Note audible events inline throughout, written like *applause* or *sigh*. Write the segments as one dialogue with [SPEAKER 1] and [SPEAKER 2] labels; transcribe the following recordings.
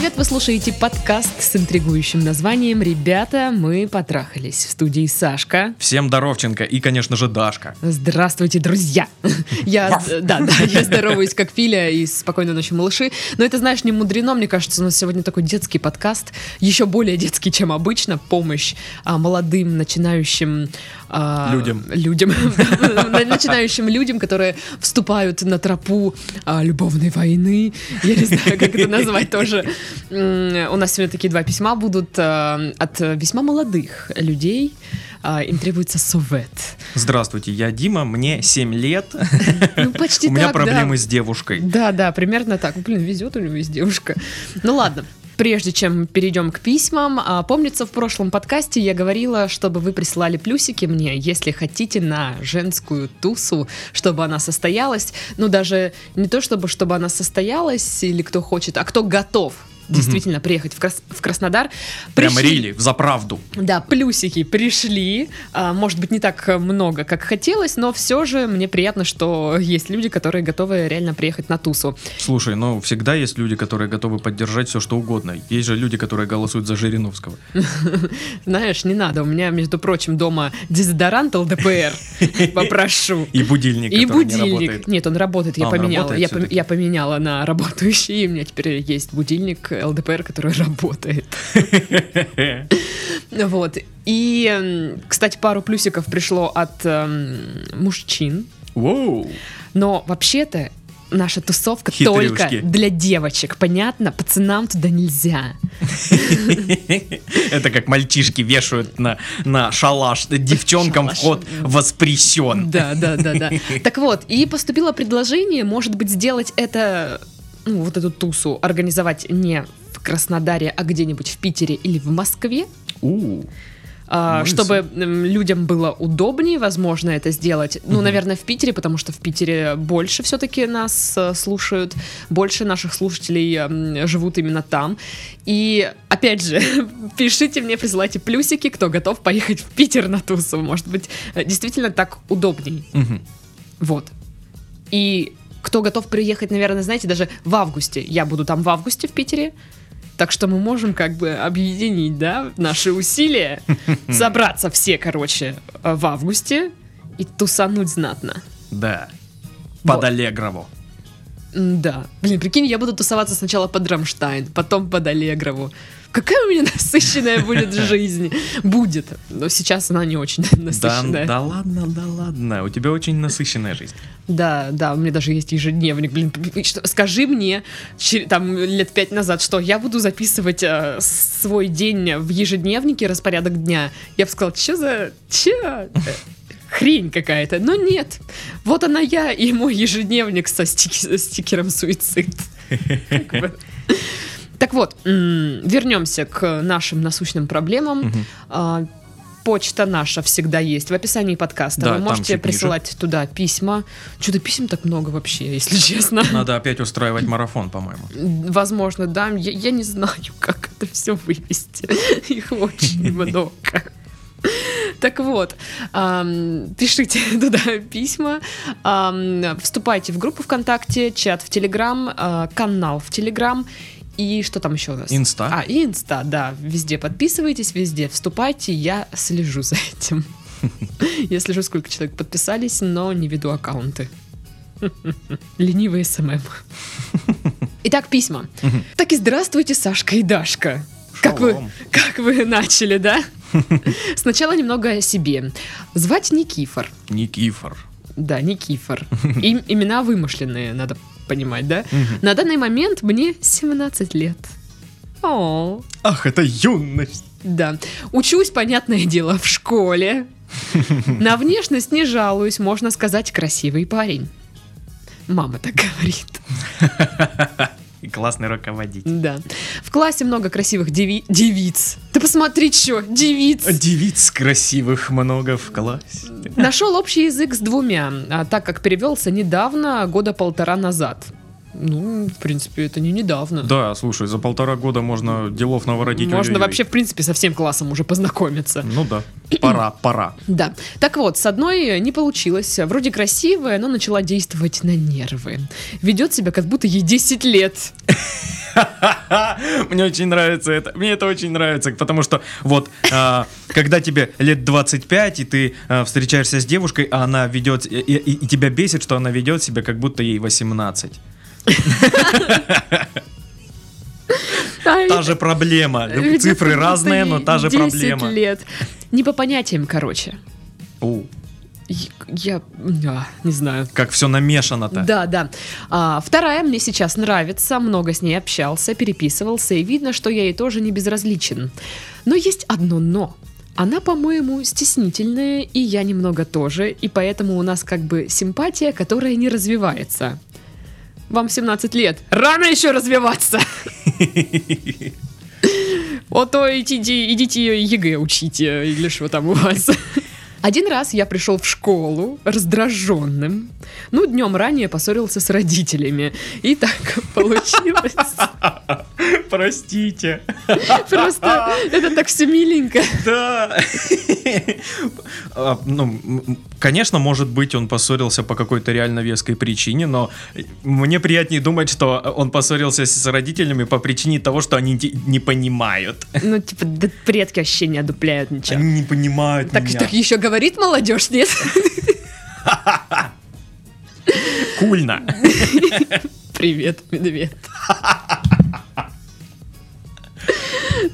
[SPEAKER 1] привет! Вы слушаете подкаст с интригующим названием «Ребята, мы потрахались». В студии Сашка.
[SPEAKER 2] Всем Доровченко и, конечно же, Дашка.
[SPEAKER 1] Здравствуйте, друзья! Я, да, да, я здороваюсь как Филя и спокойной ночи, малыши. Но это, знаешь, не мудрено, мне кажется, у нас сегодня такой детский подкаст, еще более детский, чем обычно. Помощь а, молодым, начинающим... а,
[SPEAKER 2] Людям.
[SPEAKER 1] Людям. *laughs* Начинающим людям, которые вступают на тропу а, любовной войны. Я не знаю, как это назвать тоже. У нас сегодня такие два письма будут а, от весьма молодых людей. А, Им требуется совет.
[SPEAKER 2] Здравствуйте, я Дима, мне 7 лет.
[SPEAKER 1] Ну, почти *laughs*
[SPEAKER 2] У меня
[SPEAKER 1] так, да.
[SPEAKER 2] проблемы с девушкой.
[SPEAKER 1] Да, да, примерно так. Блин, везет у него есть девушка. Ну ладно. Прежде чем перейдем к письмам, а, помнится, в прошлом подкасте я говорила, чтобы вы прислали плюсики мне, если хотите, на женскую тусу, чтобы она состоялась. Ну, даже не то, чтобы, чтобы она состоялась, или кто хочет, а кто готов действительно приехать в, Крас- в Краснодар.
[SPEAKER 2] Прям
[SPEAKER 1] Пришли-
[SPEAKER 2] рили, за правду.
[SPEAKER 1] да, плюсики пришли. А, может быть, не так много, как хотелось, но все же мне приятно, что есть люди, которые готовы реально приехать на тусу.
[SPEAKER 2] Слушай, ну всегда есть люди, которые готовы поддержать все, что угодно. Есть же люди, которые голосуют за Жириновского. *laughs*
[SPEAKER 1] Знаешь, не надо. У меня, между прочим, дома дезодорант ЛДПР. *laughs* Попрошу.
[SPEAKER 2] И будильник,
[SPEAKER 1] И
[SPEAKER 2] не
[SPEAKER 1] будильник. Нет, он работает. Я
[SPEAKER 2] А,
[SPEAKER 1] поменяла. Я, пом-
[SPEAKER 2] всё-таки?
[SPEAKER 1] я поменяла на работающий. У меня теперь есть будильник ЛДПР, который работает. *laughs* Вот. И, м, кстати, пару плюсиков пришло от эм, мужчин. Но вообще-то наша тусовка
[SPEAKER 2] Хитрюшки.
[SPEAKER 1] только для девочек, понятно? Пацанам туда нельзя. *laughs*
[SPEAKER 2] Это как мальчишки вешают на, на шалаш. Девчонкам вход воспрещен.
[SPEAKER 1] Да, да, да, да. *laughs* Так вот, и поступило предложение, может быть, сделать это, ну, вот эту тусу организовать не в Краснодаре, а где-нибудь в Питере или в Москве,
[SPEAKER 2] У,
[SPEAKER 1] а, чтобы людям было удобнее, возможно, это сделать. Ну, наверное, в Питере, потому что в Питере больше все-таки нас э, слушают, больше наших слушателей живут именно там. И, опять же, *laughs* пишите мне, присылайте плюсики, кто готов поехать в Питер на тусу. Может быть, э, действительно так удобней. Вот. И кто готов приехать, наверное, знаете, даже в августе. Я буду там в августе в Питере. Так что мы можем как бы объединить, да, наши усилия, *laughs* собраться все, короче, э, в августе и тусануть знатно.
[SPEAKER 2] Да.
[SPEAKER 1] Вот.
[SPEAKER 2] Под Аллегрову.
[SPEAKER 1] М, Да. Блин, прикинь, я буду тусоваться сначала под Рамштайн, потом под Аллегрову. Какая у меня *laughs* насыщенная будет жизнь? Будет. Но сейчас она не очень *laughs*
[SPEAKER 2] Да,
[SPEAKER 1] насыщенная.
[SPEAKER 2] да ладно, да ладно. У тебя очень насыщенная жизнь.
[SPEAKER 1] Да, да, у меня даже есть ежедневник. Блин, что- скажи мне там лет пять назад, что я буду записывать э, свой день в ежедневнике, распорядок дня. Я бы сказала, что за... Че? Э, Хрень какая-то. Но нет. Вот она я и мой ежедневник со стики- стикером суицид. *laughs* Так вот, вернемся к нашим насущным проблемам. А, Почта наша всегда есть в описании подкаста.
[SPEAKER 2] Да,
[SPEAKER 1] Вы можете
[SPEAKER 2] чуть ниже.
[SPEAKER 1] присылать туда письма. Что-то писем так много вообще, если *laughs* честно.
[SPEAKER 2] Надо опять устраивать марафон, по-моему.
[SPEAKER 1] Возможно, да. Я, я не знаю, *laughs* как это все вывести. Их очень *laughs* много. Так вот, ам, пишите туда письма, ам, вступайте в группу ВКонтакте, чат в Телеграм, а, канал в Телеграм и что там еще у нас?
[SPEAKER 2] Инста.
[SPEAKER 1] А, и Инста, да. Везде подписывайтесь, везде вступайте, я слежу за этим. *laughs* Я слежу, сколько человек подписались, но не веду аккаунты. *laughs* Ленивый SMM. *laughs* Итак, письма. Так и здравствуйте, Сашка и Дашка. Как вы, как вы начали, да? Сначала немного о себе. Звать Никифор.
[SPEAKER 2] Никифор.
[SPEAKER 1] Да, Никифор. Им, имена вымышленные, надо понимать, да?
[SPEAKER 2] Мгм.
[SPEAKER 1] На данный момент мне 17 лет. О,
[SPEAKER 2] Ах, это юность.
[SPEAKER 1] да. Учусь, понятное дело, в школе. *laughs* На внешность не жалуюсь, можно сказать, красивый парень. Мама так говорит. *laughs*
[SPEAKER 2] И классный руководитель.
[SPEAKER 1] Да. В классе много красивых деви- девиц. Ты посмотри, что, девиц.
[SPEAKER 2] Девиц красивых много в классе.
[SPEAKER 1] Нашел общий язык с двумя, а так как перевелся недавно, года полтора назад. Ну, в принципе, это не недавно.
[SPEAKER 2] Да, слушай, за полтора года можно делов наворотить.
[SPEAKER 1] Можно
[SPEAKER 2] ой-ой-ой.
[SPEAKER 1] вообще, в принципе, со всем классом уже познакомиться.
[SPEAKER 2] Ну да, пора, *clears throat* пора.
[SPEAKER 1] Да. Так вот, с одной не получилось. Вроде красивая, но начала действовать на нервы. Ведет себя, как будто ей 10 лет. *laughs*
[SPEAKER 2] Мне очень нравится это. Мне это очень нравится, потому что вот, а, когда тебе лет 25, и ты а, встречаешься с девушкой, а она ведет, и, и- и тебя бесит, что она ведет себя, как будто ей 18. Та же проблема. Цифры разные, но та же
[SPEAKER 1] 10
[SPEAKER 2] проблема.
[SPEAKER 1] лет. Не по понятиям, короче.
[SPEAKER 2] У,
[SPEAKER 1] Я, я- а, не знаю.
[SPEAKER 2] как все намешано-то.
[SPEAKER 1] Да, да. А, вторая мне сейчас нравится, много с ней общался, переписывался, и видно, что я ей тоже не безразличен. Но есть одно но. Она, по-моему, стеснительная, и я немного тоже, и поэтому у нас как бы симпатия, которая не развивается. Вам 17 лет. Рано еще развиваться. *laughs* О, то идите, идите ЕГЭ учите, или что там у вас. Один раз я пришел в школу раздраженным. Ну, днем ранее поссорился с родителями. И так *laughs* получилось.
[SPEAKER 2] Простите.
[SPEAKER 1] Просто это так все миленько.
[SPEAKER 2] Да. А, Ну, конечно, может быть, он поссорился по какой-то реально веской причине, но мне приятнее думать, что он поссорился с родителями по причине того, что они не понимают.
[SPEAKER 1] Ну, типа, предки вообще не одупляют ничего.
[SPEAKER 2] Они не понимают
[SPEAKER 1] Так, так еще говорит молодежь, нет?
[SPEAKER 2] Кульно.
[SPEAKER 1] Привет, медведь.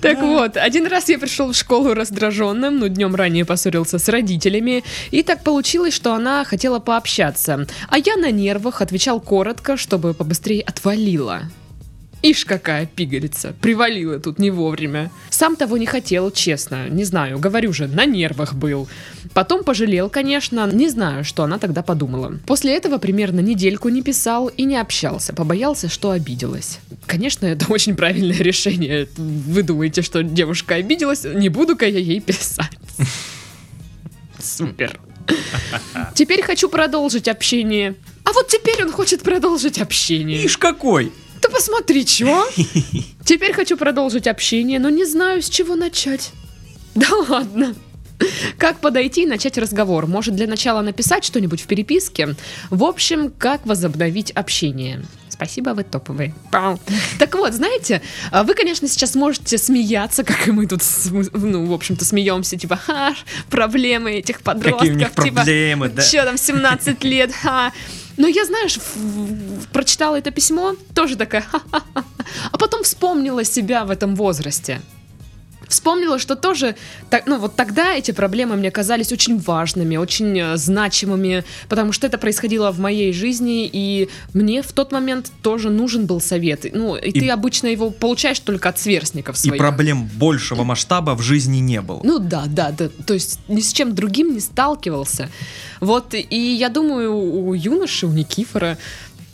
[SPEAKER 1] Так вот, один раз я пришел в школу раздраженным, ну, днем ранее поссорился с родителями, и так получилось, что она хотела пообщаться, а я на нервах отвечал коротко, чтобы побыстрее отвалила. Ишь какая пигалица, привалила тут не вовремя. Сам того не хотел, честно, не знаю, говорю же, на нервах был. Потом пожалел, конечно, не знаю, что она тогда подумала. После этого примерно недельку не писал и не общался, побоялся, что обиделась. Конечно, это *laughs* очень правильное решение. Вы думаете, что девушка обиделась, не буду-ка я ей писать. Супер. Теперь хочу продолжить общение. А вот теперь он хочет продолжить общение.
[SPEAKER 2] Ишь какой.
[SPEAKER 1] Ты посмотри, чё? *laughs* Теперь хочу продолжить общение, но не знаю, с чего начать. Да ладно. Как подойти и начать разговор? Может, для начала написать что-нибудь в переписке? В общем, как возобновить общение? Спасибо, вы топовые. Пау. Так вот, знаете, а вы, конечно, сейчас можете смеяться, как и мы тут, ну, в общем-то, смеемся, типа, ха, проблемы этих подростков.
[SPEAKER 2] Какие у них
[SPEAKER 1] типа,
[SPEAKER 2] проблемы, да.
[SPEAKER 1] Че там, 17 лет, ха. Но я, знаешь, прочитала это письмо, тоже такая. А потом вспомнила себя в этом возрасте. Вспомнила, что тоже, так, ну вот тогда эти проблемы мне казались очень важными, очень э, значимыми, потому что это происходило в моей жизни, и мне в тот момент тоже нужен был совет. Ну, и,
[SPEAKER 2] И-
[SPEAKER 1] ты обычно его получаешь только от сверстников
[SPEAKER 2] И
[SPEAKER 1] своих.
[SPEAKER 2] проблем большего масштаба в жизни не было.
[SPEAKER 1] Ну да, да, да. То есть ни с чем другим не сталкивался. Вот, и я думаю, у юноши, у Никифора,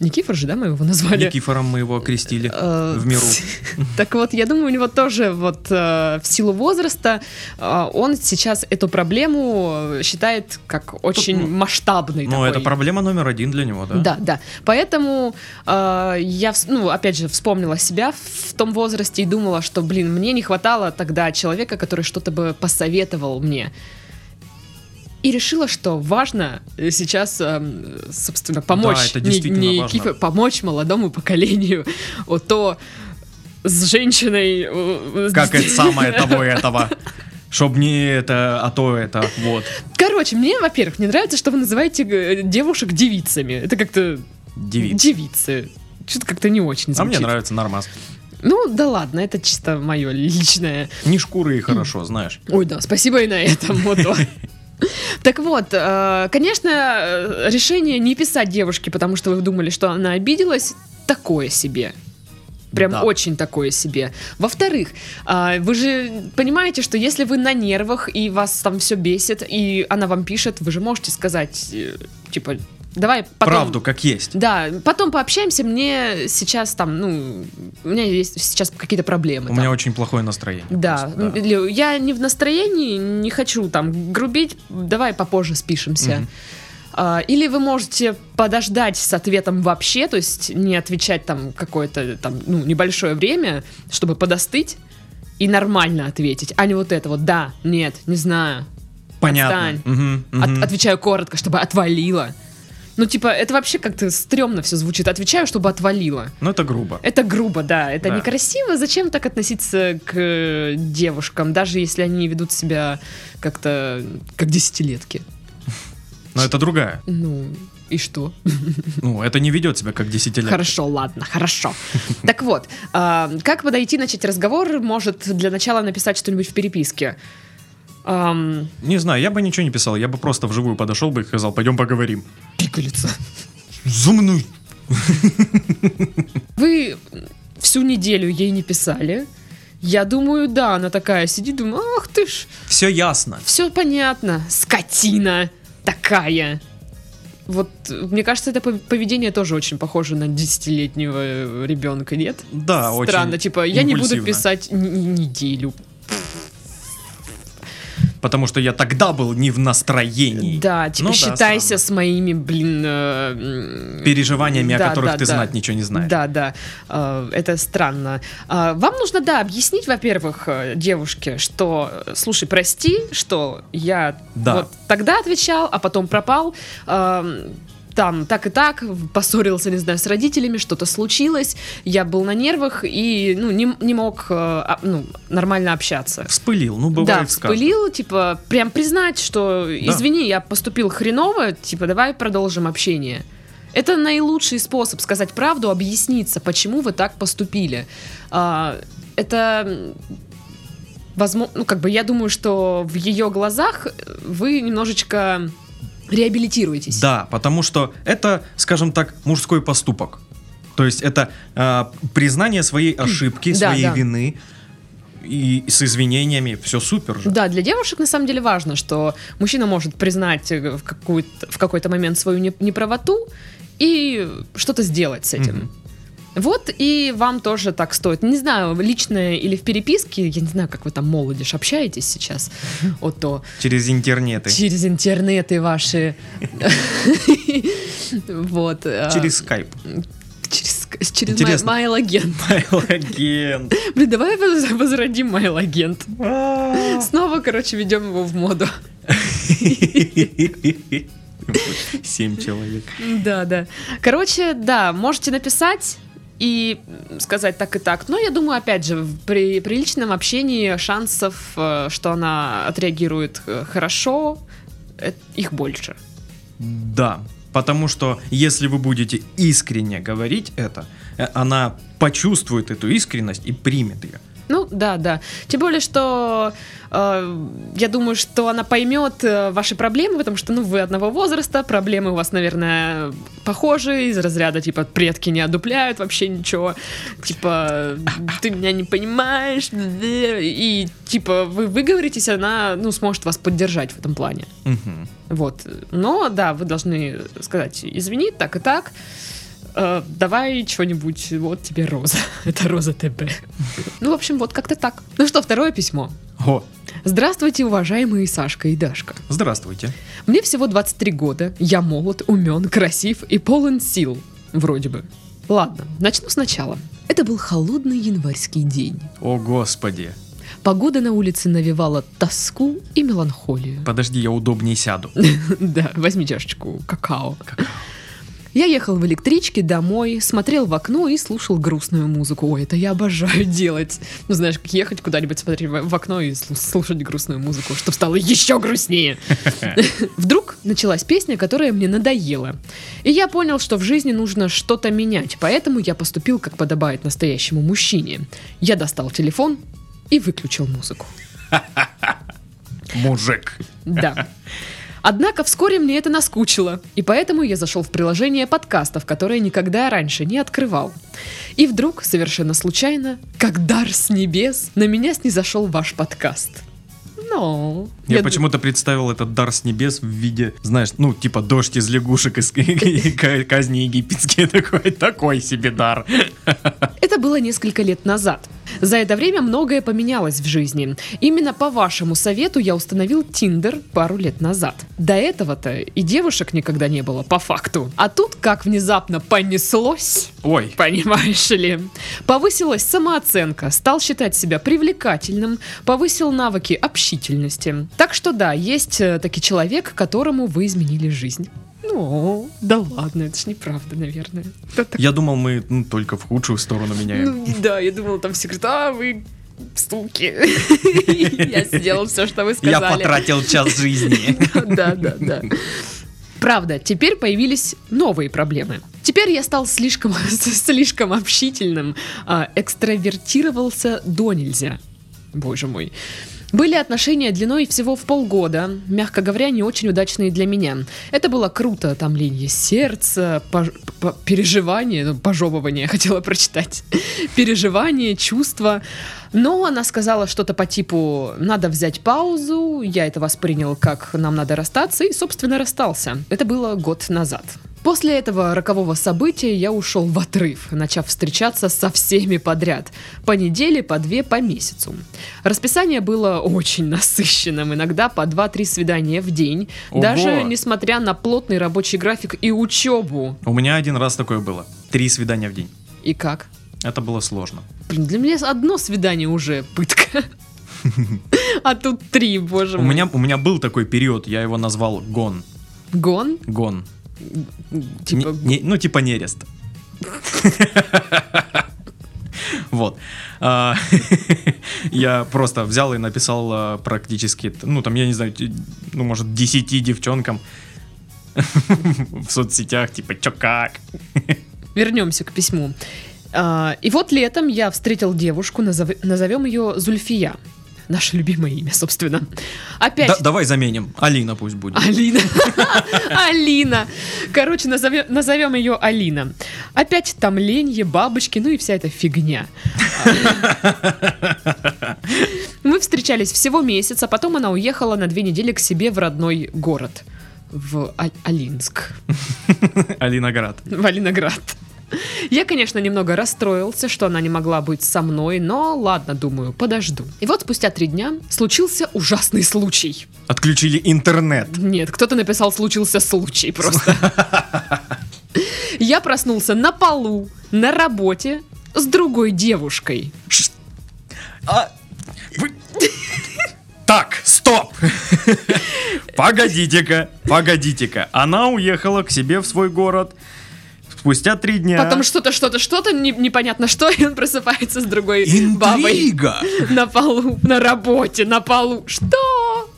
[SPEAKER 1] Никифор же, да, мы его назвали?
[SPEAKER 2] Никифором мы его окрестили
[SPEAKER 1] Э,
[SPEAKER 2] в миру. *laughs*
[SPEAKER 1] Так вот, я думаю, у него тоже вот э, в силу возраста э, он сейчас эту проблему считает как очень масштабной.
[SPEAKER 2] Ну, это проблема номер один для него, да?
[SPEAKER 1] Да, да. Поэтому я, ну, опять же, вспомнила себя в том возрасте и думала, что, блин, мне не хватало тогда человека, который что-то бы посоветовал мне. И решила, что важно э, сейчас, эм, собственно, помочь,
[SPEAKER 2] Да,
[SPEAKER 1] не- не
[SPEAKER 2] важно.
[SPEAKER 1] Кифе- помочь молодому поколению. Вот то с женщиной... э, с-
[SPEAKER 2] Как это самое *laughs* того и этого. Чтоб не это, а то это, вот.
[SPEAKER 1] Короче, мне, во-первых, не нравится, что вы называете э, девушек девицами. Это как-то
[SPEAKER 2] Девиц.
[SPEAKER 1] девицы. Что-то как-то не очень
[SPEAKER 2] А мне
[SPEAKER 1] звучит.
[SPEAKER 2] нравится нормас.
[SPEAKER 1] Ну, да ладно, это чисто мое личное.
[SPEAKER 2] Не шкуры и хорошо, *laughs* знаешь.
[SPEAKER 1] Ой, да, спасибо и на этом. Вот. *laughs* *laughs* Так вот, э, конечно, решение не писать девушке, потому что вы думали, что она обиделась, такое себе. Прям
[SPEAKER 2] Да.
[SPEAKER 1] очень такое себе. Во-вторых, а, вы же понимаете, что если вы на нервах и вас там все бесит, и она вам пишет, вы же можете сказать, э, типа, давай потом...
[SPEAKER 2] Правду, как есть.
[SPEAKER 1] Да, потом пообщаемся, мне сейчас там, ну, у меня есть сейчас какие-то проблемы.
[SPEAKER 2] У
[SPEAKER 1] там.
[SPEAKER 2] меня очень плохое настроение.
[SPEAKER 1] Да,
[SPEAKER 2] просто,
[SPEAKER 1] Или я не в настроении, не хочу там грубить, давай попозже спишемся. А, Или вы можете подождать с ответом вообще, то есть не отвечать там какое-то там, ну, небольшое время, чтобы подостыть и нормально ответить, а не вот это вот «да», «нет», «не знаю»,
[SPEAKER 2] Понятно.
[SPEAKER 1] Отстань.
[SPEAKER 2] Мгм,
[SPEAKER 1] От- отвечаю коротко, чтобы отвалило. Ну, типа, это вообще как-то стрёмно все звучит. Отвечаю, чтобы отвалило.
[SPEAKER 2] Ну, это грубо.
[SPEAKER 1] Это грубо, да, это
[SPEAKER 2] Да.
[SPEAKER 1] некрасиво. Зачем так относиться к э, девушкам, даже если они ведут себя как-то как десятилетки?
[SPEAKER 2] Но это другая.
[SPEAKER 1] Ну, и что?
[SPEAKER 2] Ну, это не ведет себя как десятилетие.
[SPEAKER 1] Хорошо, ладно, хорошо. Так вот, а, как подойти, начать разговор? Может, для начала написать что-нибудь в переписке. Ам,
[SPEAKER 2] Не знаю, я бы ничего не писал, я бы просто вживую подошел бы и сказал, пойдем поговорим.
[SPEAKER 1] пигалица.
[SPEAKER 2] За мной.
[SPEAKER 1] Вы всю неделю ей не писали. Я думаю, да, она такая сидит, думаю, ах ты ж,
[SPEAKER 2] Все ясно.
[SPEAKER 1] все понятно, скотина такая. Вот, мне кажется, это пов- поведение тоже очень похоже на десятилетнего ребенка, нет?
[SPEAKER 2] Да, очень
[SPEAKER 1] Странно, типа, я не буду писать неделю.
[SPEAKER 2] Потому что я тогда был не в настроении.
[SPEAKER 1] Да, типа,
[SPEAKER 2] Ну да,
[SPEAKER 1] считайся
[SPEAKER 2] странно.
[SPEAKER 1] с моими, блин... э,
[SPEAKER 2] Переживаниями,
[SPEAKER 1] Да,
[SPEAKER 2] о которых
[SPEAKER 1] да,
[SPEAKER 2] ты
[SPEAKER 1] да.
[SPEAKER 2] знать ничего не знаешь.
[SPEAKER 1] Да, да, э, это странно. А, Вам нужно, да, объяснить, во-первых, э, девушке, что, э, слушай, прости, что я
[SPEAKER 2] Да.
[SPEAKER 1] вот тогда отвечал, а потом пропал. эм, Там так и так, поссорился, не знаю, с родителями, что-то случилось, я был на нервах и ну, не, не мог э, а, ну, нормально общаться.
[SPEAKER 2] Вспылил, ну бывает
[SPEAKER 1] Да, вспылил, типа, прям признать, что, извини, я поступил хреново, типа, давай продолжим общение. Это наилучший способ сказать правду, объясниться, почему вы так поступили. А, это, возможно, ну, как бы, я думаю, что в ее глазах вы немножечко реабилитируетесь.
[SPEAKER 2] Да, потому что это, скажем так, мужской поступок. То есть это а, признание своей ошибки,
[SPEAKER 1] Да,
[SPEAKER 2] своей
[SPEAKER 1] да.
[SPEAKER 2] вины и с извинениями. Все супер же.
[SPEAKER 1] Да, для девушек на самом деле важно, что мужчина может признать э, в, какую-то- в какой-то момент свою не- неправоту и что-то сделать с этим.
[SPEAKER 2] Мгм.
[SPEAKER 1] Вот и вам тоже так стоит. Не знаю, лично или в переписке, я не знаю, как вы там молодежь общаетесь сейчас, вот то
[SPEAKER 2] Через интернеты.
[SPEAKER 1] через интернеты ваши. Вот. а,
[SPEAKER 2] Через скайп.
[SPEAKER 1] через через
[SPEAKER 2] Интересно.
[SPEAKER 1] Mail-агент.
[SPEAKER 2] Агент.
[SPEAKER 1] Блин, давай воз- возродим Mail-агент.
[SPEAKER 2] А.
[SPEAKER 1] Снова, короче, ведем его в моду.
[SPEAKER 2] Семь человек.
[SPEAKER 1] Да, да. Короче, да, можете написать и сказать так и так. Но я думаю, опять же, при приличном общении шансов, э, что она отреагирует э, хорошо, э, их больше.
[SPEAKER 2] Да, потому что если вы будете искренне говорить это, она почувствует эту искренность и примет ее.
[SPEAKER 1] Ну, да, да. Тем более, что э, я думаю, что она поймет э, ваши проблемы, потому что, ну, вы одного возраста, проблемы у вас, наверное, похожие, из разряда, типа, предки не одупляют вообще ничего, типа, ты меня не понимаешь, и, типа, вы выговоритесь, она, ну, сможет вас поддержать в этом плане.
[SPEAKER 2] Мгм.
[SPEAKER 1] Вот. Но, да, вы должны сказать, извини, так и так, э, давай что-нибудь, вот тебе роза. *laughs* Это роза ТБ. Ну, в общем, вот как-то так. Ну что, второе письмо.
[SPEAKER 2] О,
[SPEAKER 1] Здравствуйте, уважаемые Сашка и Дашка.
[SPEAKER 2] здравствуйте.
[SPEAKER 1] Мне всего 23 года, я молод, умен, красив и полон сил. Вроде бы. Ладно, начну сначала. Это был холодный январский день.
[SPEAKER 2] О, господи.
[SPEAKER 1] Погода на улице навевала тоску и меланхолию.
[SPEAKER 2] Подожди, я удобнее сяду. *laughs*
[SPEAKER 1] Да, возьми чашечку какао. Я ехал в электричке домой, смотрел в окно и слушал грустную музыку. Ой, это я обожаю *laughs* делать. Ну, знаешь, как ехать куда-нибудь, смотреть в окно и слу- слушать грустную музыку, чтобы стало еще грустнее. *laughs* *laughs* Вдруг началась песня, которая мне надоела. И я понял, что в жизни нужно что-то менять, поэтому я поступил, как подобает настоящему мужчине. Я достал телефон и выключил музыку.
[SPEAKER 2] Мужик.
[SPEAKER 1] Да. Однако вскоре мне это наскучило, и поэтому я зашел в приложение подкастов, которое никогда раньше не открывал. И вдруг, совершенно случайно, как дар с небес, на меня снизошел ваш подкаст. Ну,
[SPEAKER 2] Я,
[SPEAKER 1] д-
[SPEAKER 2] почему-то представил этот дар с небес в виде, знаешь, ну, типа дождь из лягушек из *laughs* казни египетские. *laughs* Такой, такой себе дар.
[SPEAKER 1] Это было несколько лет назад. За это время многое поменялось в жизни. Именно по вашему совету я установил Тиндер пару лет назад. До этого-то и девушек никогда не было, по факту. А тут как внезапно понеслось,
[SPEAKER 2] Ой,
[SPEAKER 1] понимаешь ли. Повысилась самооценка, стал считать себя привлекательным, повысил навыки общительности. Так что да, есть э, таки человек, которому вы изменили жизнь. Ну, да ладно, это ж неправда, наверное. Так-
[SPEAKER 2] я думал, мы ну, только в худшую сторону меняем.
[SPEAKER 1] Ну, да, я думала, там говорят, а вы стуки. *laughs* Я сделал все, что вы
[SPEAKER 2] Я
[SPEAKER 1] сказали.
[SPEAKER 2] потратил час жизни. *laughs*
[SPEAKER 1] Да, да, да. Правда, теперь появились новые проблемы. Теперь я стал слишком, *laughs* слишком общительным, а, экстравертировался до нельзя. Боже мой. Были отношения длиной всего в полгода, мягко говоря, не очень удачные для меня. Это было круто, там линии сердца, пож- п- переживания, ну, пожевывание *laughs* хотела прочитать, переживания, чувства. Но она сказала что-то по типу «надо взять паузу», я это воспринял как «нам надо расстаться» и, собственно, расстался. Это было год назад. После этого рокового события я ушел в отрыв, начав встречаться со всеми подряд. По неделе, по две, по месяцу. Расписание было очень насыщенным, иногда по 2-3 свидания в день,
[SPEAKER 2] Ого!
[SPEAKER 1] даже несмотря на плотный рабочий график и учебу.
[SPEAKER 2] У меня один раз такое было. Три свидания в день.
[SPEAKER 1] И как?
[SPEAKER 2] Это было сложно.
[SPEAKER 1] Блин, для меня одно свидание уже пытка. *laughs* А тут три, боже
[SPEAKER 2] У
[SPEAKER 1] мой.
[SPEAKER 2] меня, у меня был такой период, я его назвал гон.
[SPEAKER 1] Гон?
[SPEAKER 2] Гон.
[SPEAKER 1] Типа,
[SPEAKER 2] Не- не- ну, типа нерест. Вот. А, Я просто взял и написал а, практически, ну, там, я не знаю, ну, может, 10 девчонкам в соцсетях, типа, чё как?
[SPEAKER 1] вернемся к письму. А, И вот летом я встретил девушку, назов- назовем ее Зульфия. Наше любимое имя, собственно. Опять
[SPEAKER 2] Да- Давай заменим. Алина пусть будет.
[SPEAKER 1] Алина. Алина. Короче, назовем, ее Алина. Опять там ленье, бабочки, ну и вся эта фигня. Мы встречались всего месяц, а потом она уехала на две недели к себе в родной город. В А- Алинск.
[SPEAKER 2] Алиноград.
[SPEAKER 1] В Алиноград. Я, конечно, немного расстроился, что она не могла быть со мной, но ладно, думаю, подожду. И вот спустя три дня случился ужасный случай.
[SPEAKER 2] Отключили интернет.
[SPEAKER 1] Нет, кто-то написал «случился случай» просто. Я проснулся на полу, на работе, с другой девушкой.
[SPEAKER 2] А, вы- Так, стоп! Погодите-ка, погодите-ка. Она уехала к себе в свой город спустя три дня.
[SPEAKER 1] Потом что-то, что-то, что-то, не- непонятно что, и он просыпается с другой бабой
[SPEAKER 2] Интрига!
[SPEAKER 1] на полу, на работе, на полу. Что?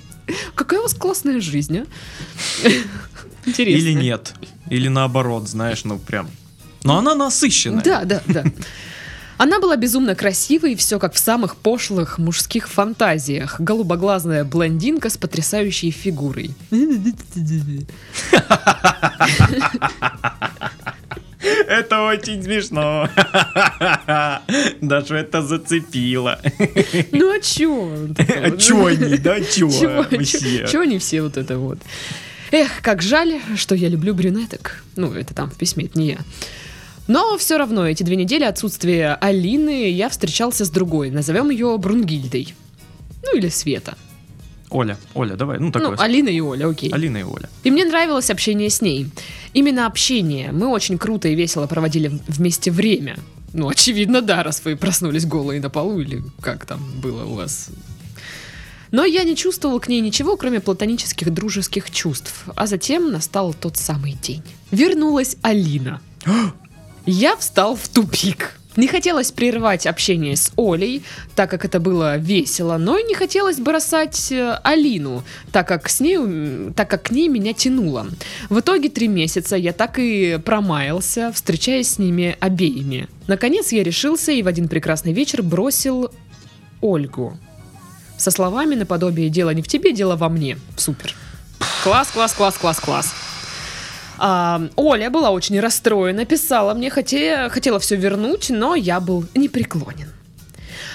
[SPEAKER 1] Какая у вас классная жизнь, а? Интересно.
[SPEAKER 2] Или нет. Или наоборот, знаешь, ну прям. Но она насыщенная.
[SPEAKER 1] Да, да, да. Она была безумно красивой, и все как в самых пошлых мужских фантазиях. Голубоглазная блондинка с потрясающей фигурой. *laughs* *laughs* *laughs*
[SPEAKER 2] Это очень смешно. *laughs* Даже это зацепило. *laughs*
[SPEAKER 1] Ну а чё?
[SPEAKER 2] А чё они, да, чё
[SPEAKER 1] Чё, они все вот это вот? Эх, как жаль, что я люблю брюнеток. Ну, это там в письме, это не я. Но все равно эти две недели отсутствия Алины я встречался с другой. Назовем ее Брунгильдой. Ну или Света.
[SPEAKER 2] Оля, Оля, давай, ну
[SPEAKER 1] Ну,
[SPEAKER 2] такое.
[SPEAKER 1] Алина и Оля, окей.
[SPEAKER 2] Алина и Оля.
[SPEAKER 1] И мне нравилось общение с ней. Именно общение. Мы очень круто и весело проводили вместе время. Ну, очевидно, да, раз вы проснулись голые на полу, или как там было у вас. Но я не чувствовал к ней ничего, кроме платонических дружеских чувств. А затем настал тот самый день. Вернулась Алина. *gasps* Я встал в тупик. Не хотелось прерывать общение с Олей, так как это было весело, но и не хотелось бросать э, Алину, так как, с ней, так как к ней меня тянуло. В итоге три месяца я так и промаялся, встречаясь с ними обеими. Наконец я решился и в один прекрасный вечер бросил Ольгу. Со словами наподобие «дело не в тебе, дело во мне». Супер. Класс, класс, класс, класс, класс. А, Оля была очень расстроена, писала мне, хотя, хотела все вернуть, но я был непреклонен.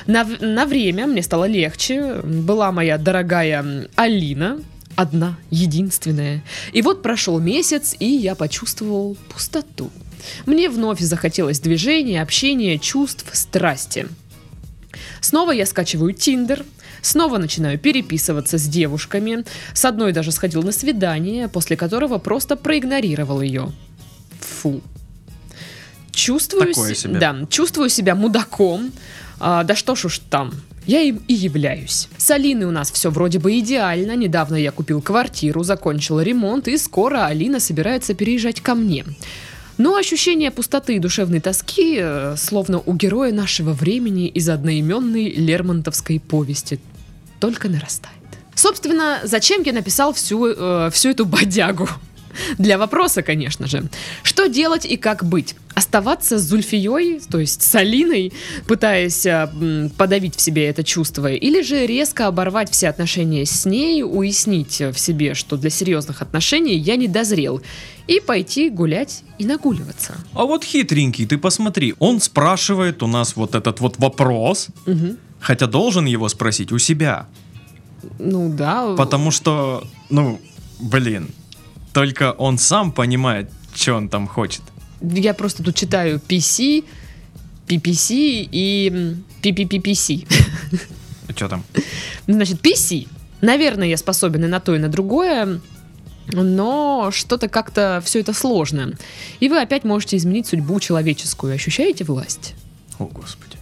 [SPEAKER 1] На, на время мне стало легче. Была моя дорогая Алина, одна, единственная. И вот прошел месяц, и я почувствовал пустоту. Мне вновь захотелось движения, общения, чувств, страсти. Снова я скачиваю Тиндер, снова начинаю переписываться с девушками. С одной даже сходил на свидание, после которого просто проигнорировал ее. Фу. Чувствую,
[SPEAKER 2] Такое
[SPEAKER 1] се-
[SPEAKER 2] себе.
[SPEAKER 1] да, чувствую себя мудаком. А, да что ж уж там. Я им и являюсь. С Алиной у нас все вроде бы идеально. Недавно я купил квартиру, закончил ремонт, и скоро Алина собирается переезжать ко мне. Но ощущение пустоты и душевной тоски, э, словно у героя нашего времени из одноименной Лермонтовской повести, только нарастает. Собственно, зачем я написал всю, э, всю эту *laughs* бодягу? Для вопроса, конечно же. Что делать и как быть? Оставаться с Зульфией, то есть с Алиной, пытаясь м, подавить в себе это чувство, или же резко оборвать все отношения с ней, уяснить э, в себе, что для серьезных отношений я не дозрел, и пойти гулять и нагуливаться.
[SPEAKER 2] А вот хитренький, ты посмотри, он спрашивает у нас вот этот вот вопрос,
[SPEAKER 1] Мгм.
[SPEAKER 2] хотя должен его спросить у себя.
[SPEAKER 1] Ну да.
[SPEAKER 2] Потому что, ну, блин, только он сам понимает, что он там хочет.
[SPEAKER 1] Я просто тут читаю PC, PPC и PPPPC.
[SPEAKER 2] Что там?
[SPEAKER 1] Значит, PC. Наверное, я способен и на то, и на другое, но что-то как-то все это сложно. И вы опять можете изменить судьбу человеческую. Ощущаете власть?
[SPEAKER 2] О, господи.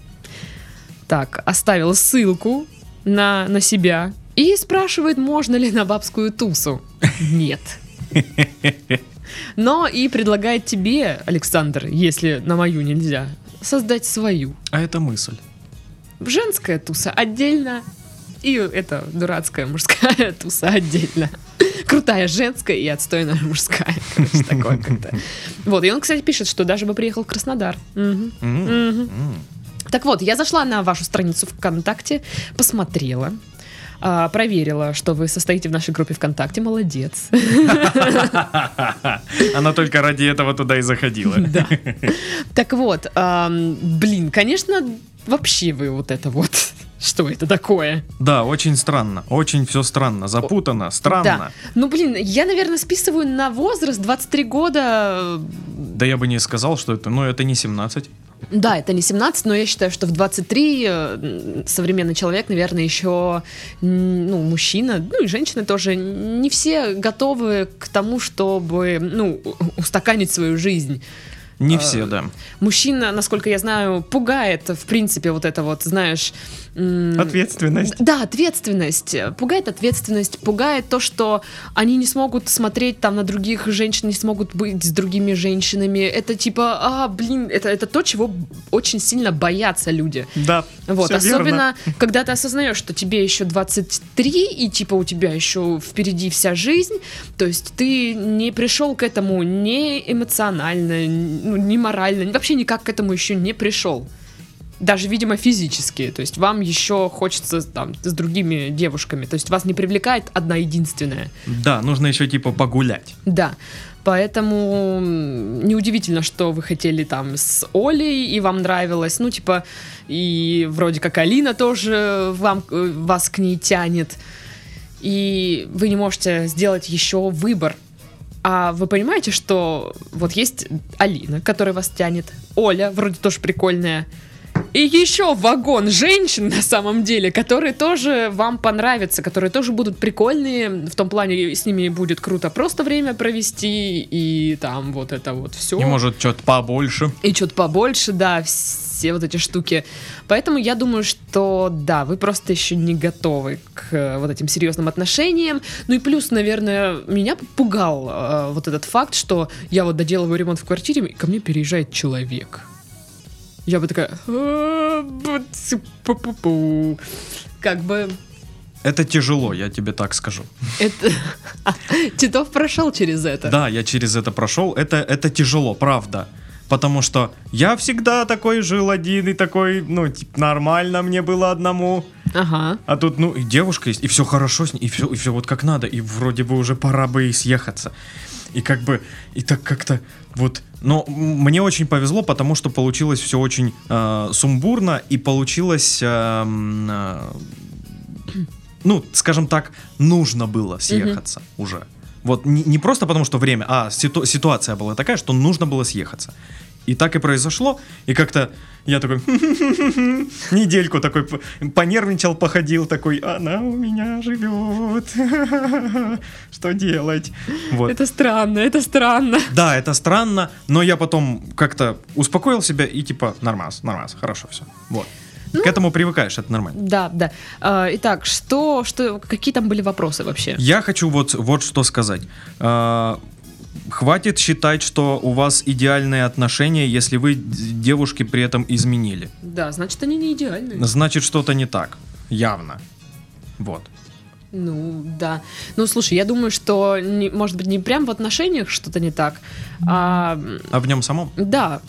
[SPEAKER 1] Так, оставил ссылку на, на себя и спрашивает, можно ли на бабскую тусу. *laughs* Нет. Но и предлагает тебе, Александр, если на мою нельзя, создать свою.
[SPEAKER 2] А это мысль.
[SPEAKER 1] Женская туса отдельно, и это дурацкая мужская *laughs* туса отдельно. Крутая женская и отстойная мужская. Короче, такое как-то. Вот, и он, кстати, пишет, что даже бы приехал в Краснодар. Так вот, я зашла на вашу страницу ВКонтакте, посмотрела, а, проверила, что вы состоите в нашей группе ВКонтакте. Молодец. *laughs*
[SPEAKER 2] Она только ради этого туда и заходила. *laughs*
[SPEAKER 1] Да. Так вот, блин, конечно, вообще вы вот это вот. *laughs* Что это такое?
[SPEAKER 2] Да, очень странно. Очень все странно. Запутано, странно.
[SPEAKER 1] Да. Ну, блин, я, наверное, списываю на возраст 23 года.
[SPEAKER 2] Да я бы не сказал, что это, ну, это не 17.
[SPEAKER 1] Да, это не 17, но я считаю, что в 23 э, современный человек, наверное, еще, ну, мужчина, ну и женщины тоже, не все готовы к тому, чтобы, ну, устаканить свою жизнь.
[SPEAKER 2] Не
[SPEAKER 1] А,
[SPEAKER 2] все, да.
[SPEAKER 1] Мужчина, насколько я знаю, пугает, в принципе, вот это вот, знаешь...
[SPEAKER 2] Ответственность.
[SPEAKER 1] Да, ответственность. Пугает ответственность, пугает то, что они не смогут смотреть там на других женщин, не смогут быть с другими женщинами. Это типа, а, блин, это, это то, чего очень сильно боятся люди.
[SPEAKER 2] Да.
[SPEAKER 1] Вот, особенно,
[SPEAKER 2] верно.
[SPEAKER 1] когда ты осознаешь, что тебе еще 23, и типа у тебя еще впереди вся жизнь, то есть ты не пришел к этому не эмоционально, ну, не морально, вообще никак к этому еще не пришел. Даже, видимо, физически. То есть вам еще хочется там с другими девушками. То есть вас не привлекает одна единственная.
[SPEAKER 2] Да, нужно еще типа погулять.
[SPEAKER 1] Да. Поэтому неудивительно, что вы хотели там с Олей, и вам нравилось. Ну, типа, и вроде как Алина тоже вам, э, вас к ней тянет. И вы не можете сделать еще выбор. А вы понимаете, что вот есть Алина, которая вас тянет, Оля, вроде тоже прикольная, и еще вагон женщин на самом деле, которые тоже вам понравятся, которые тоже будут прикольные, в том плане с ними будет круто просто время провести, и там вот это вот все.
[SPEAKER 2] И может что-то побольше.
[SPEAKER 1] И что-то побольше, да, все вот эти штуки. Поэтому я думаю, что да, вы просто еще не готовы к э, вот этим серьезным отношениям. Ну и плюс, наверное, меня пугал э, вот этот факт, что я вот доделываю ремонт в квартире, и ко мне переезжает человек. Я бы такая... «А, бц, пу-пу-пу». Как бы...
[SPEAKER 2] Это тяжело, я тебе так скажу.
[SPEAKER 1] Это... *laughs* Титов прошел через это.
[SPEAKER 2] Да, я через это прошел. Это, это тяжело, правда. Потому что я всегда такой жил один и такой, ну, типа, нормально мне было одному.
[SPEAKER 1] Ага.
[SPEAKER 2] А тут, ну, и девушка есть, и все хорошо с ней, и все, и все вот как надо, и вроде бы уже пора бы и съехаться. И как бы, и так как-то вот, но мне очень повезло, потому что получилось все очень э, сумбурно, и получилось, э, э, ну, скажем так, нужно было съехаться уже. Вот не, не просто потому, что время, а ситу- ситуация была такая, что нужно было съехаться. И так и произошло. И как-то я такой *laughs* недельку такой понервничал, походил, такой, она у меня живет. *laughs* Что делать? Вот.
[SPEAKER 1] Это странно, это странно.
[SPEAKER 2] Да, это странно, но я потом как-то успокоил себя и типа нормас, нормас, хорошо все. Вот.
[SPEAKER 1] Ну,
[SPEAKER 2] К этому привыкаешь, это нормально.
[SPEAKER 1] Да, да. А, итак, что, что, какие там были вопросы вообще?
[SPEAKER 2] Я хочу вот, вот что сказать. Хватит считать, что у вас идеальные отношения, если вы девушке при этом изменили.
[SPEAKER 1] Да, значит, они не идеальные.
[SPEAKER 2] Значит, что-то не так. Явно. Вот.
[SPEAKER 1] Ну, да. Ну, слушай, я думаю, что, не- может быть, не прям в отношениях что-то не так, а,
[SPEAKER 2] А в нем самом?
[SPEAKER 1] да.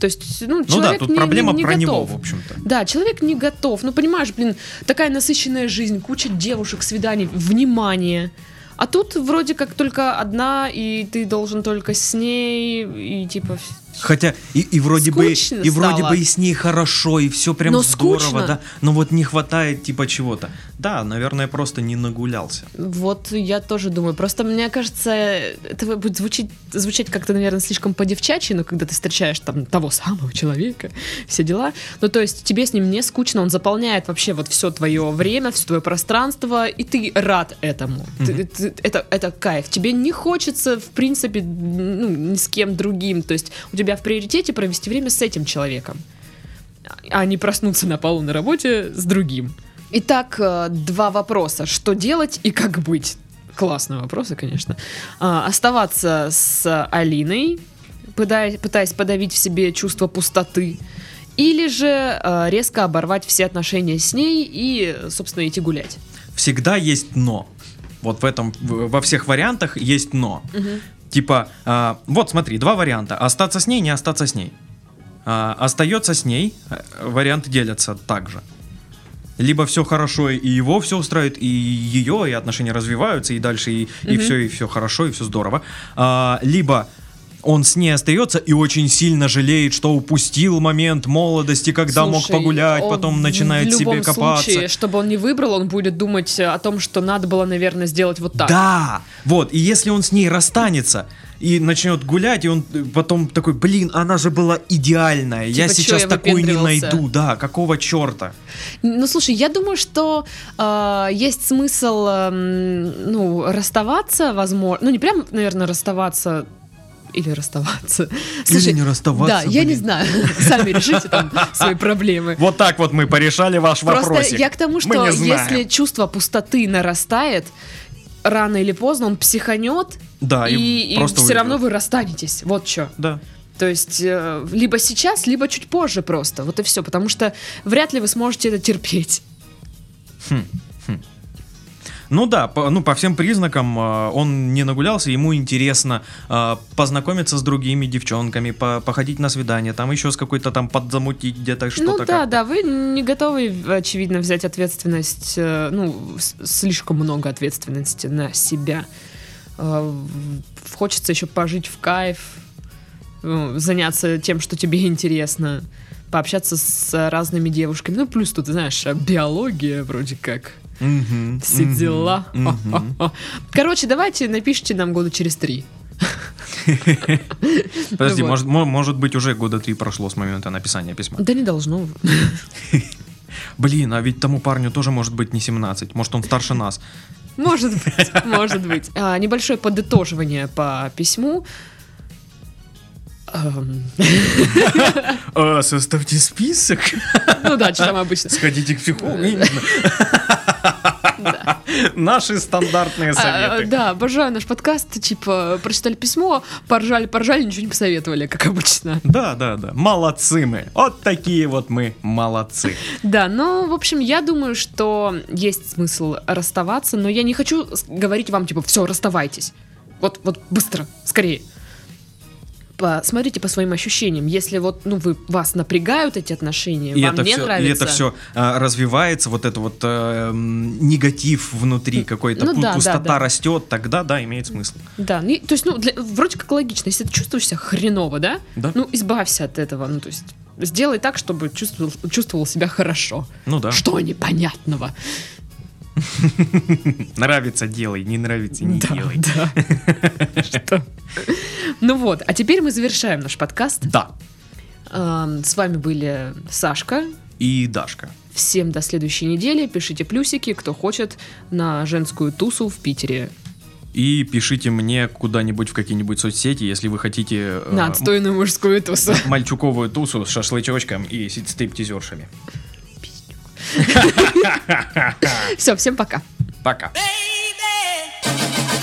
[SPEAKER 1] То есть, ну,
[SPEAKER 2] Ну да,
[SPEAKER 1] человек
[SPEAKER 2] тут
[SPEAKER 1] не,
[SPEAKER 2] проблема
[SPEAKER 1] не- не
[SPEAKER 2] про него,
[SPEAKER 1] готов.
[SPEAKER 2] в общем-то.
[SPEAKER 1] Да, человек не готов. Ну, понимаешь, блин, такая насыщенная жизнь, куча девушек, свиданий, внимание. А тут вроде как только одна, и ты должен только с ней, и типа...
[SPEAKER 2] Хотя и, и вроде бы и вроде
[SPEAKER 1] стало.
[SPEAKER 2] бы и с ней хорошо, и все прям
[SPEAKER 1] Но
[SPEAKER 2] здорово,
[SPEAKER 1] скучно.
[SPEAKER 2] да. Но вот не хватает типа чего-то. Да, наверное, просто не нагулялся.
[SPEAKER 1] Вот я тоже думаю. Просто мне кажется, это будет звучить, звучать как-то, наверное, слишком по-девчачьи, но когда ты встречаешь там того самого человека, *laughs* все дела. Ну, то есть тебе с ним не скучно, он заполняет вообще вот все твое время, все твое пространство, и ты рад этому. Ты- ты- это, это кайф. Тебе не хочется, в принципе, ну, ни с кем другим. То есть у тебя в приоритете провести время с этим человеком а не проснуться на полу на работе с другим. Итак, э, два вопроса. Что делать и как быть? Классные вопросы, конечно. А, Оставаться с Алиной, пытаясь, пытаясь подавить в себе чувство пустоты, или же э, резко оборвать все отношения с ней и, собственно, идти гулять.
[SPEAKER 2] Всегда есть но. Вот в этом во всех вариантах есть но. Типа, а, вот смотри, два варианта: остаться с ней, не остаться с ней. А, остается с ней, э, варианты делятся также. Либо все хорошо, и его все устраивает, и ее, и отношения развиваются, и дальше, и, и все, и все хорошо, и все здорово. А, либо он с ней остается и очень сильно жалеет, что упустил момент молодости, когда мог
[SPEAKER 1] Слушай,
[SPEAKER 2] погулять,
[SPEAKER 1] он
[SPEAKER 2] потом начинает
[SPEAKER 1] в
[SPEAKER 2] себе
[SPEAKER 1] любом
[SPEAKER 2] копаться.
[SPEAKER 1] Случае, чтобы он не выбрал, он будет думать о том, что надо было, наверное, сделать вот так.
[SPEAKER 2] Да, вот, и если он с ней расстанется и начнет гулять, и он э, потом такой, блин, она же была идеальная, я
[SPEAKER 1] Типа, чё
[SPEAKER 2] сейчас
[SPEAKER 1] я
[SPEAKER 2] такой не
[SPEAKER 1] выпендривался?»
[SPEAKER 2] найду, да, какого черта?
[SPEAKER 1] Ну, слушай, я думаю, что э, есть смысл, эм, ну, расставаться, возможно, ну, не прям, наверное, расставаться или расставаться. Слушай,
[SPEAKER 2] не расставаться,
[SPEAKER 1] Да, я не
[SPEAKER 2] блин.
[SPEAKER 1] знаю. *laughs* Сами решите там свои проблемы.
[SPEAKER 2] Вот так вот мы порешали ваш
[SPEAKER 1] Просто
[SPEAKER 2] вопросик.
[SPEAKER 1] я к тому, что если чувство пустоты нарастает, рано или поздно он психанет,
[SPEAKER 2] Да, и
[SPEAKER 1] и,
[SPEAKER 2] просто
[SPEAKER 1] все равно вы расстанетесь. Вот что.
[SPEAKER 2] Да.
[SPEAKER 1] То есть э, либо сейчас, либо чуть позже просто. Вот и все. Потому что вряд ли вы сможете это терпеть.
[SPEAKER 2] Ну да, по, ну по всем признакам э, он не нагулялся, ему интересно э, познакомиться с другими девчонками, по- походить на свидание, там еще с какой-то там подзамутить где-то что-то.
[SPEAKER 1] ну да,
[SPEAKER 2] как-то.
[SPEAKER 1] да, вы не готовы, очевидно, взять ответственность, э, ну, слишком много ответственности на себя. Хочется еще пожить в кайф, заняться тем, что тебе интересно, пообщаться с разными девушками. Ну, плюс тут, знаешь, биология вроде как.
[SPEAKER 2] Мгм,
[SPEAKER 1] Все
[SPEAKER 2] мгм,
[SPEAKER 1] дела.
[SPEAKER 2] мгм. *laughs*
[SPEAKER 1] Короче, давайте напишите нам года через три. *laughs*
[SPEAKER 2] Подожди,
[SPEAKER 1] Вот.
[SPEAKER 2] может, мо- может быть уже года три прошло с момента написания письма.
[SPEAKER 1] Да не должно. *laughs*
[SPEAKER 2] Блин, а ведь тому парню тоже может быть не 17, может он старше нас.
[SPEAKER 1] Может быть, может быть. А, небольшое подытоживание по письму. Эм,
[SPEAKER 2] А, составьте список.
[SPEAKER 1] Ну да, что там обычно.
[SPEAKER 2] Сходите к психологу. Наши стандартные
[SPEAKER 1] А,
[SPEAKER 2] советы.
[SPEAKER 1] Да, обожаю наш подкаст. Типа, прочитали письмо, поржали, поржали, ничего не посоветовали, как обычно.
[SPEAKER 2] Да, да, да. Молодцы мы. Вот такие вот мы молодцы.
[SPEAKER 1] Да, ну, в общем, я думаю, что есть смысл расставаться, но я не хочу говорить вам, типа, все, расставайтесь. Вот, вот быстро, скорее. Посмотрите по своим ощущениям. Если вот, ну, вы, вас напрягают эти отношения,
[SPEAKER 2] И
[SPEAKER 1] вам
[SPEAKER 2] это,
[SPEAKER 1] не
[SPEAKER 2] все, и
[SPEAKER 1] нравится.
[SPEAKER 2] это все развивается, вот это вот м, негатив внутри какой-то,
[SPEAKER 1] Ну
[SPEAKER 2] пу-
[SPEAKER 1] да, да,
[SPEAKER 2] пустота
[SPEAKER 1] да.
[SPEAKER 2] растет, тогда да, имеет смысл.
[SPEAKER 1] Да, ну, и- то есть, ну, для- вроде как логично. Если ты чувствуешь себя хреново, да?
[SPEAKER 2] Да.
[SPEAKER 1] Ну, избавься от этого. Ну, то есть, сделай так, чтобы чувствовал, чувствовал себя хорошо.
[SPEAKER 2] Ну да.
[SPEAKER 1] Что непонятного? *laughs*
[SPEAKER 2] Нравится делай, не нравится не
[SPEAKER 1] Да,
[SPEAKER 2] делай.
[SPEAKER 1] да. *laughs* Что? Ну вот, а теперь мы завершаем наш подкаст.
[SPEAKER 2] Да.
[SPEAKER 1] Эм, С вами были Сашка.
[SPEAKER 2] И Дашка.
[SPEAKER 1] Всем до следующей недели. Пишите плюсики, кто хочет, на женскую тусу в Питере.
[SPEAKER 2] И пишите мне куда-нибудь в какие-нибудь соцсети, если вы хотите э,
[SPEAKER 1] На отстойную мужскую тусу. *laughs*
[SPEAKER 2] мальчуковую тусу с шашлычочком и стриптизершами. *laughs*
[SPEAKER 1] Все, всем пока.
[SPEAKER 2] Пока.
[SPEAKER 3] Baby,